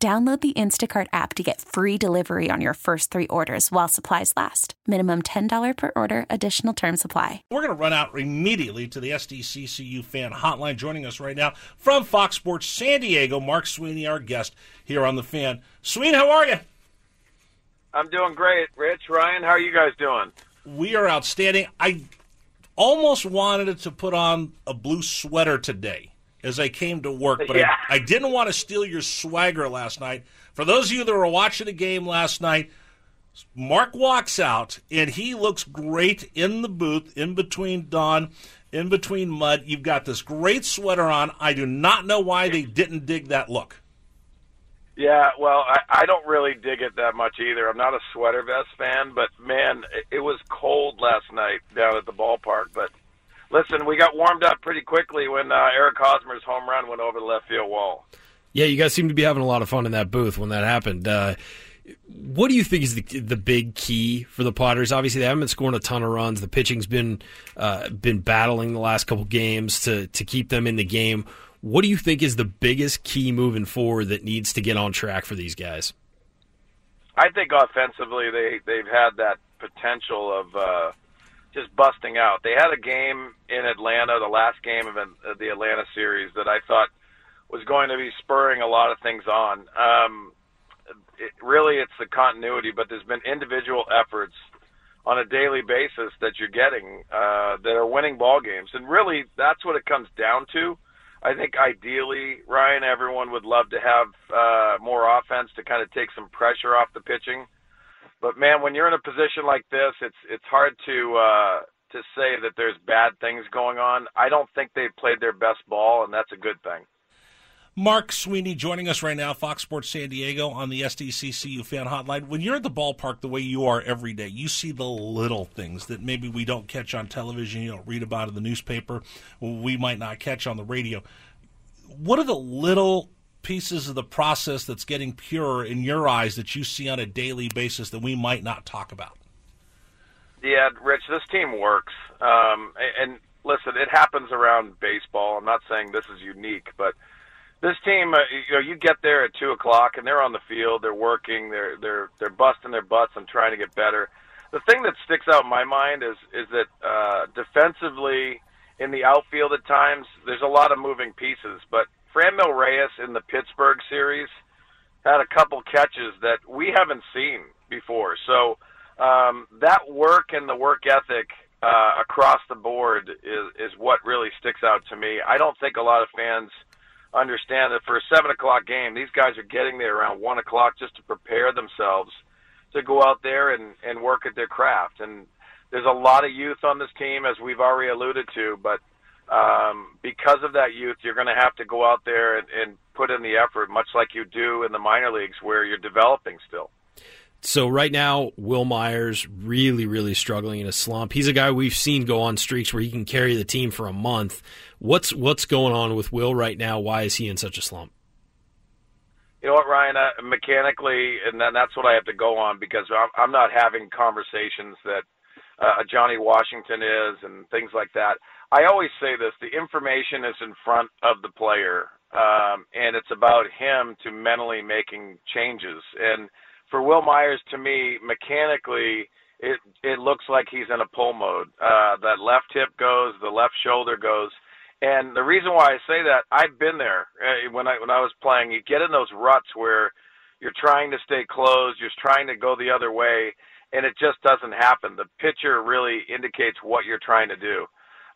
Download the Instacart app to get free delivery on your first three orders while supplies last. Minimum $10 per order, additional term supply. We're going to run out immediately to the SDCCU fan hotline. Joining us right now from Fox Sports San Diego, Mark Sweeney, our guest here on the fan. Sweeney, how are you? I'm doing great. Rich, Ryan, how are you guys doing? We are outstanding. I almost wanted to put on a blue sweater today as I came to work, but Yeah. I, I didn't want to steal your swagger last night. For those of you that were watching the game last night, Mark walks out and he looks great in the booth, in between Don, in between Mud. You've got this great sweater on. I do not know why they didn't dig that look. Yeah, well, I, I don't really dig it that much either. I'm not a sweater vest fan, but man, it, it was cold last night down at the ballpark. But listen, we got warmed up pretty quickly when uh, Eric Hosmer's home run went over the left field wall. Yeah, you guys seem to be having a lot of fun in that booth when that happened. Uh, what do you think is the the big key for the Padres? Obviously, they haven't been scoring a ton of runs. The pitching's been uh, been battling the last couple games to to keep them in the game. What do you think is the biggest key moving forward that needs to get on track for these guys? I think offensively they they've had that potential of uh, just busting out. They had a game in Atlanta, the last game of the Atlanta series that I thought was going to be spurring a lot of things on. Um, it, really, it's the continuity, but there's been individual efforts on a daily basis that you're getting uh, that are winning ball games, and really that's what it comes down to. I think ideally, Ryan, everyone would love to have uh, more offense to kind of take some pressure off the pitching. But man, when you're in a position like this, it's it's hard to uh, to say that there's bad things going on. I don't think they've played their best ball, and that's a good thing. Mark Sweeney joining us right now, Fox Sports San Diego on the SDCCU fan hotline. When you're at the ballpark the way you are every day, you see the little things that maybe we don't catch on television, you don't read about in the newspaper, we might not catch on the radio. What are the little pieces of the process that's getting purer in your eyes that you see on a daily basis that we might not talk about? Yeah, Rich, this team works. Um, and listen, it happens around baseball. I'm not saying this is unique, but this team, uh, you know, you get there at two o'clock and they're on the field, they're working, they're they're they're busting their butts and trying to get better. The thing that sticks out in my mind is is that uh, defensively in the outfield at times there's a lot of moving pieces, but Franmil Reyes in the Pittsburgh series had a couple catches that we haven't seen before. So um, that work and the work ethic uh, across the board is is what really sticks out to me. I don't think a lot of fans understand that for a seven o'clock game, these guys are getting there around one o'clock just to prepare themselves to go out there and, and work at their craft. And there's a lot of youth on this team, as we've already alluded to, but um, because of that youth, you're going to have to go out there and, and put in the effort, much like you do in the minor leagues where you're developing still. So right now, Wil Myers really, really struggling in a slump. He's a guy we've seen go on streaks where he can carry the team for a month. What's what's going on with Wil right now? Why is he in such a slump? You know what, Ryan? Uh, mechanically, and then that's what I have to go on because I'm, I'm not having conversations that uh, Johnny Washington is and things like that. I always say this: the information is in front of the player, um, and it's about him to mentally making changes. And for Wil Myers, to me, mechanically, it it looks like he's in a pull mode. Uh, that left hip goes, the left shoulder goes. And the reason why I say that, I've been there uh, when I when I was playing. You get in those ruts where you're trying to stay closed, you're trying to go the other way, and it just doesn't happen. The pitcher really indicates what you're trying to do.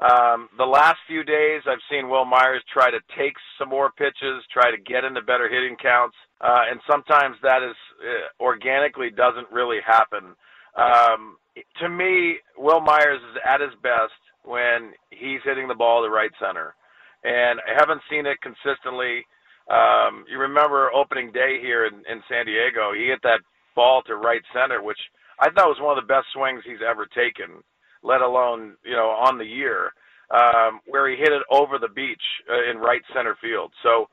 Um, the last few days, I've seen Wil Myers try to take some more pitches, try to get into better hitting counts, uh, and sometimes that is uh, organically doesn't really happen. Um, to me, Wil Myers is at his best when he's hitting the ball to right center, and I haven't seen it consistently. Um, you remember opening day here in, in San Diego, he hit that ball to right center, which I thought was one of the best swings he's ever taken, let alone you know on the year, um, where he hit it over the beach uh, in right center field. So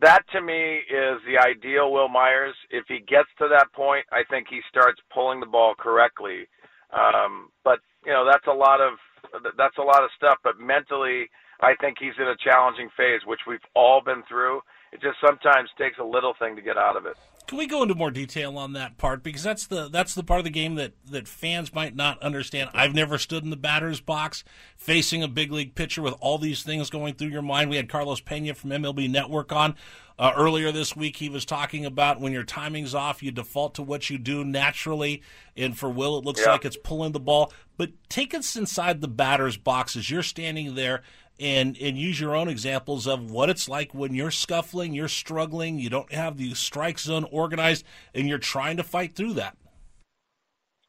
that to me is the ideal Wil Myers. If he gets to that point, I think he starts pulling the ball correctly. Um, but you know that's a lot of that's a lot of stuff. But mentally, I think he's in a challenging phase, which we've all been through. It just sometimes takes a little thing to get out of it. Can we go into more detail on that part because that's the that's the part of the game that that fans might not understand. I've never stood in the batter's box facing a big league pitcher with all these things going through your mind. We had Carlos Pena from MLB Network on uh, earlier this week. He was talking about when your timing's off, you default to what you do naturally, and for Wil, it looks yeah. like it's pulling the ball. But take us inside the batter's box as you're standing there and and use your own examples of what it's like when you're scuffling, you're struggling, you don't have the strike zone organized, and you're trying to fight through that.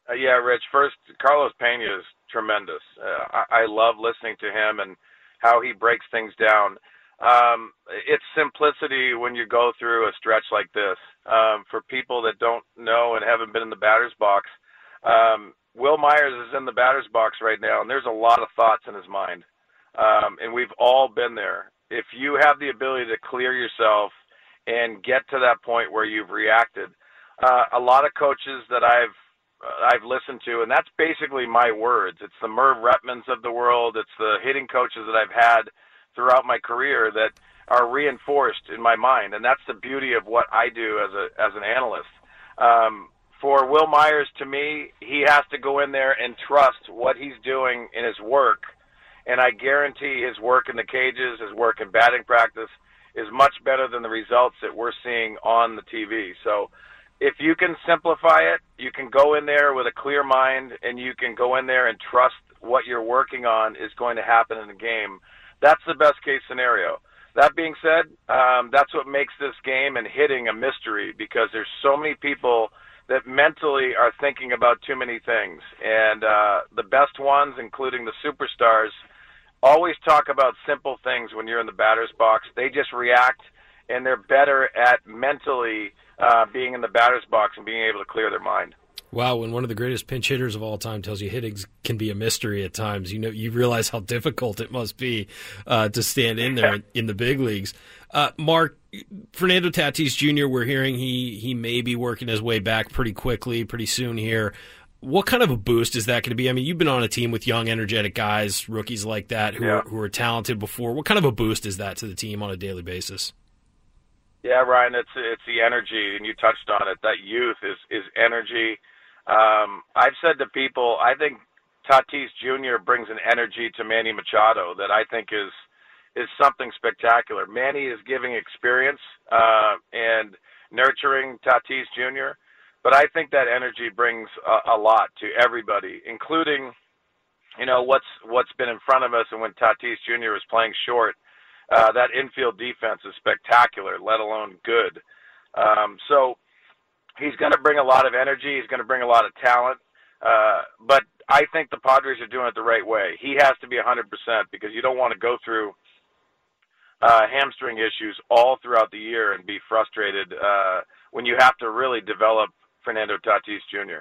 Uh, yeah, Rich. First, Carlos Pena is tremendous. Uh, I, I love listening to him and how he breaks things down. Um, it's simplicity when you go through a stretch like this. Um, for people that don't know and haven't been in the batter's box, um, Wil Myers is in the batter's box right now, and there's a lot of thoughts in his mind um, and we've all been there. If you have the ability to clear yourself and get to that point where you've reacted, uh, a lot of coaches that I've uh, I've listened to, and that's basically my words. It's the Merv Rettenmunds of the world. It's the hitting coaches that I've had throughout my career that are reinforced in my mind, and that's the beauty of what I do as a as an analyst. Um, for Wil Myers, to me, he has to go in there and trust what he's doing in his work and I guarantee his work in the cages, his work in batting practice is much better than the results that we're seeing on the TV. So if you can simplify it, you can go in there with a clear mind and you can go in there and trust what you're working on is going to happen in the game. That's the best case scenario. That being said, um, that's what makes this game and hitting a mystery because there's so many people that mentally are thinking about too many things. And uh, the best ones, including the superstars, always talk about simple things when you're in the batter's box. They just react, and they're better at mentally uh, being in the batter's box and being able to clear their mind. Wow, when one of the greatest pinch hitters of all time tells you hitting can be a mystery at times, you know you realize how difficult it must be uh, to stand in there in the big leagues. Uh, Mark Fernando Tatis Jr. We're hearing he he may be working his way back pretty quickly, pretty soon here what kind of a boost is that going to be? I mean, you've been on a team with young, energetic guys, rookies like that who yeah. are, who are talented before. What kind of a boost is that to the team on a daily basis? Yeah, Ryan, it's it's the energy, and you touched on it. That youth is is energy. Um, I've said to people, I think Tatis Jr. brings an energy to Manny Machado that I think is is something spectacular. Manny is giving experience uh, and nurturing Tatis Jr. But I think that energy brings a, a lot to everybody, including, you know, what's what's been in front of us. And when Tatis Jr. was playing short, uh, that infield defense is spectacular, let alone good. Um, so he's going to bring a lot of energy. He's going to bring a lot of talent. Uh, but I think the Padres are doing it the right way. He has to be 100% because you don't want to go through uh, hamstring issues all throughout the year and be frustrated uh, when you have to really develop Fernando Tatis Jr.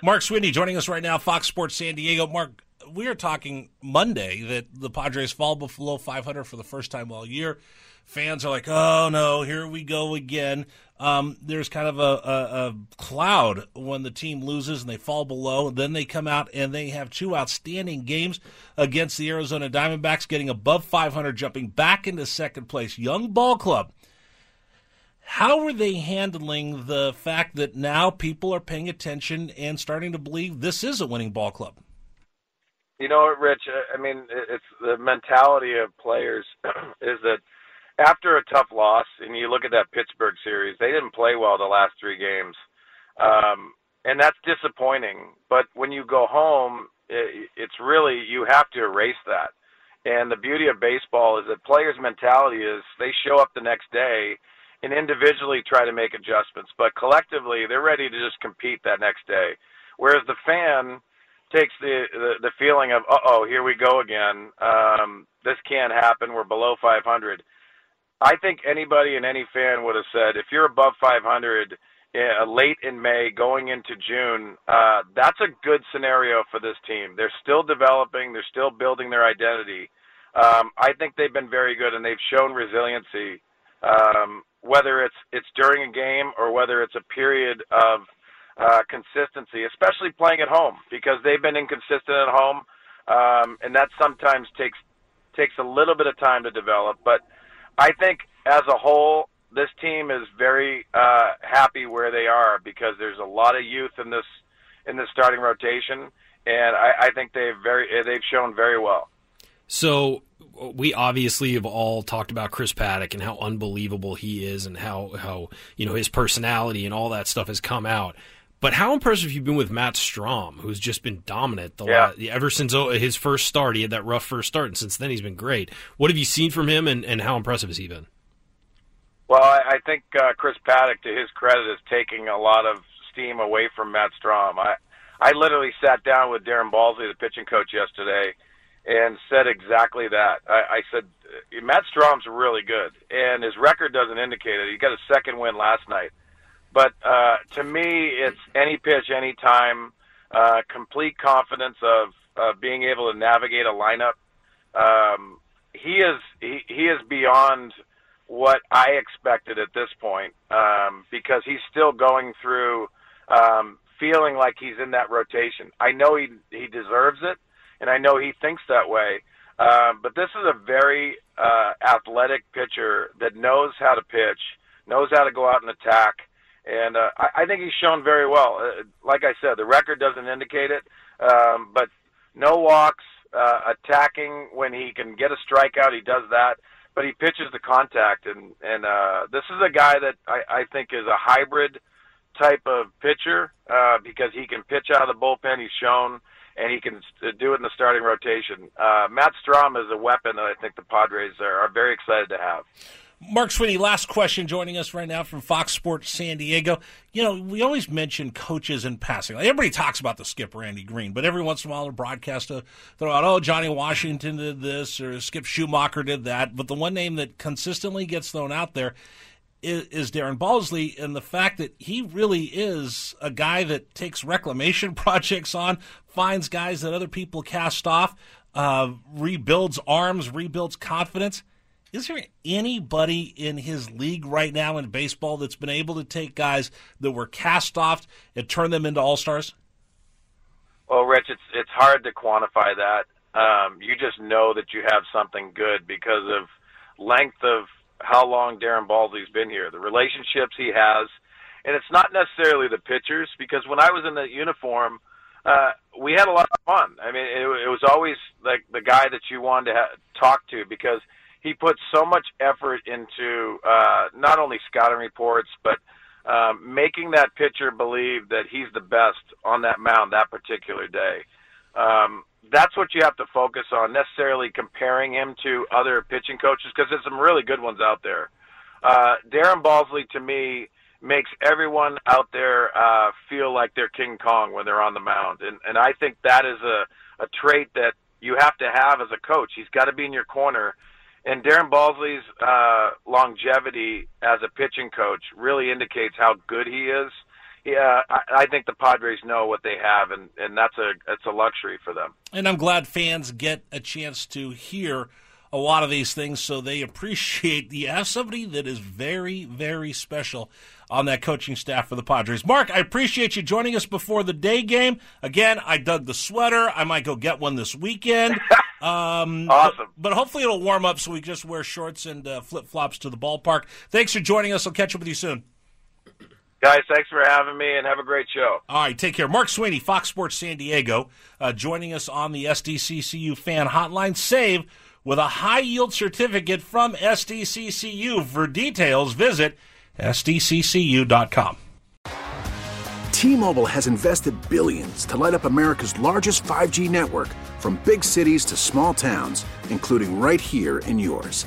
Mark Sweeney joining us right now, Fox Sports San Diego. Mark, we are talking Monday that the Padres fall below 500 for the first time all year. Fans are like, oh no, here we go again. Um, there's kind of a, a, a, cloud when the team loses and they fall below. Then they come out and they have two outstanding games against the Arizona Diamondbacks, getting above 500, jumping back into second place. Young ball club how are they handling the fact that now people are paying attention and starting to believe this is a winning ball club? You know, Rich. I mean, it's the mentality of players is that after a tough loss, and you look at that Pittsburgh series, they didn't play well the last three games, um, and that's disappointing. But when you go home, it's really you have to erase that. And the beauty of baseball is that players' mentality is they show up the next day and individually try to make adjustments. But collectively, they're ready to just compete that next day. Whereas the fan takes the the, the feeling of, uh oh, here we go again. Um, this can't happen. We're below 500. I think anybody and any fan would have said if you're above 500 uh, late in May going into June, uh, that's a good scenario for this team. They're still developing, they're still building their identity. Um, I think they've been very good and they've shown resiliency. Um, whether it's it's during a game or whether it's a period of uh, consistency, especially playing at home because they've been inconsistent at home, um, and that sometimes takes takes a little bit of time to develop. But I think as a whole, this team is very uh, happy where they are because there's a lot of youth in this in this starting rotation, and I, I think they've very they've shown very well. So we obviously have all talked about Chris Paddack and how unbelievable he is, and how how you know his personality and all that stuff has come out. But how impressive have you been with Matt Strahm, who's just been dominant the yeah. last, ever since oh, his first start? He had that rough first start, and since then he's been great. What have you seen from him, and, and how impressive has he been? Well, I, I think uh, Chris Paddack, to his credit, is taking a lot of steam away from Matt Strahm. I I literally sat down with Darren Balsley, the pitching coach, yesterday, and said exactly that. I, I said Matt Strahm's really good, and his record doesn't indicate it. He got a second win last night but uh, to me, it's any pitch, any time, uh, complete confidence of, of being able to navigate a lineup. Um, he is he, he is beyond what I expected at this point um, because he's still going through um, feeling like he's in that rotation. I know he he deserves it, and I know he thinks that way. Uh, but this is a very uh, athletic pitcher that knows how to pitch, knows how to go out and attack, and uh, I, I think he's shown very well. Uh, like I said, the record doesn't indicate it, um, but no walks, uh, attacking when he can get a strikeout, he does that. But he pitches the contact, and and uh, this is a guy that I, I think is a hybrid type of pitcher uh, because he can pitch out of the bullpen. He's shown, and he can do it in the starting rotation. Uh, Matt Strahm is a weapon that I think the Padres are, are very excited to have. Mark Sweeney, last question joining us right now from Fox Sports San Diego. You know, we always mention coaches in passing. Like everybody talks about the skip Randy Green, but every once in a while a broadcaster throw out, oh, Johnny Washington did this or Skip Schumaker did that. But the one name that consistently gets thrown out there is, is Darren Balsley, and the fact that he really is a guy that takes reclamation projects on, finds guys that other people cast off, uh, rebuilds arms, rebuilds confidence is there anybody in his league right now in baseball that's been able to take guys that were cast off and turn them into all stars? Well, Rich, it's it's hard to quantify that. Um, you just know that you have something good because of length of how long Darren Balsley's been here, the relationships he has, and it's not necessarily the pitchers because when I was in the uniform, uh, we had a lot of fun. I mean, it, it was always like the guy that you wanted to ha- talk to because he puts so much effort into uh, not only scouting reports, but um, making that pitcher believe that he's the best on that mound that particular day. Um, that's what you have to focus on, necessarily comparing him to other pitching coaches, because there's some really good ones out there. Uh, Darren Balsley, to me, makes everyone out there uh, feel like they're King Kong when they're on the mound, and and I think that is a a trait that you have to have as a coach. He's got to be in your corner and Darren Balsley's uh, longevity as a pitching coach really indicates how good he is. Yeah, I, I think the Padres know what they have, and, and that's a it's a luxury for them. And I'm glad fans get a chance to hear a lot of these things so they appreciate you have somebody that is very, very special on that coaching staff for the Padres. Mark, I appreciate you joining us before the day game. Again, I dug the sweater. I might go get one this weekend. Um, awesome. But, but, hopefully it'll warm up so we just wear shorts and uh, flip flops to the ballpark. Thanks for joining us. I'll catch up with you soon. Guys, thanks for having me and have a great show. All right, take care. Mark Sweeney, Fox Sports San Diego, uh, joining us on the SDCCU fan hotline. Save with a high yield certificate from SDCCU. For details, visit SDCCU.com. T Mobile has invested billions to light up America's largest 5G network from big cities to small towns, including right here in yours.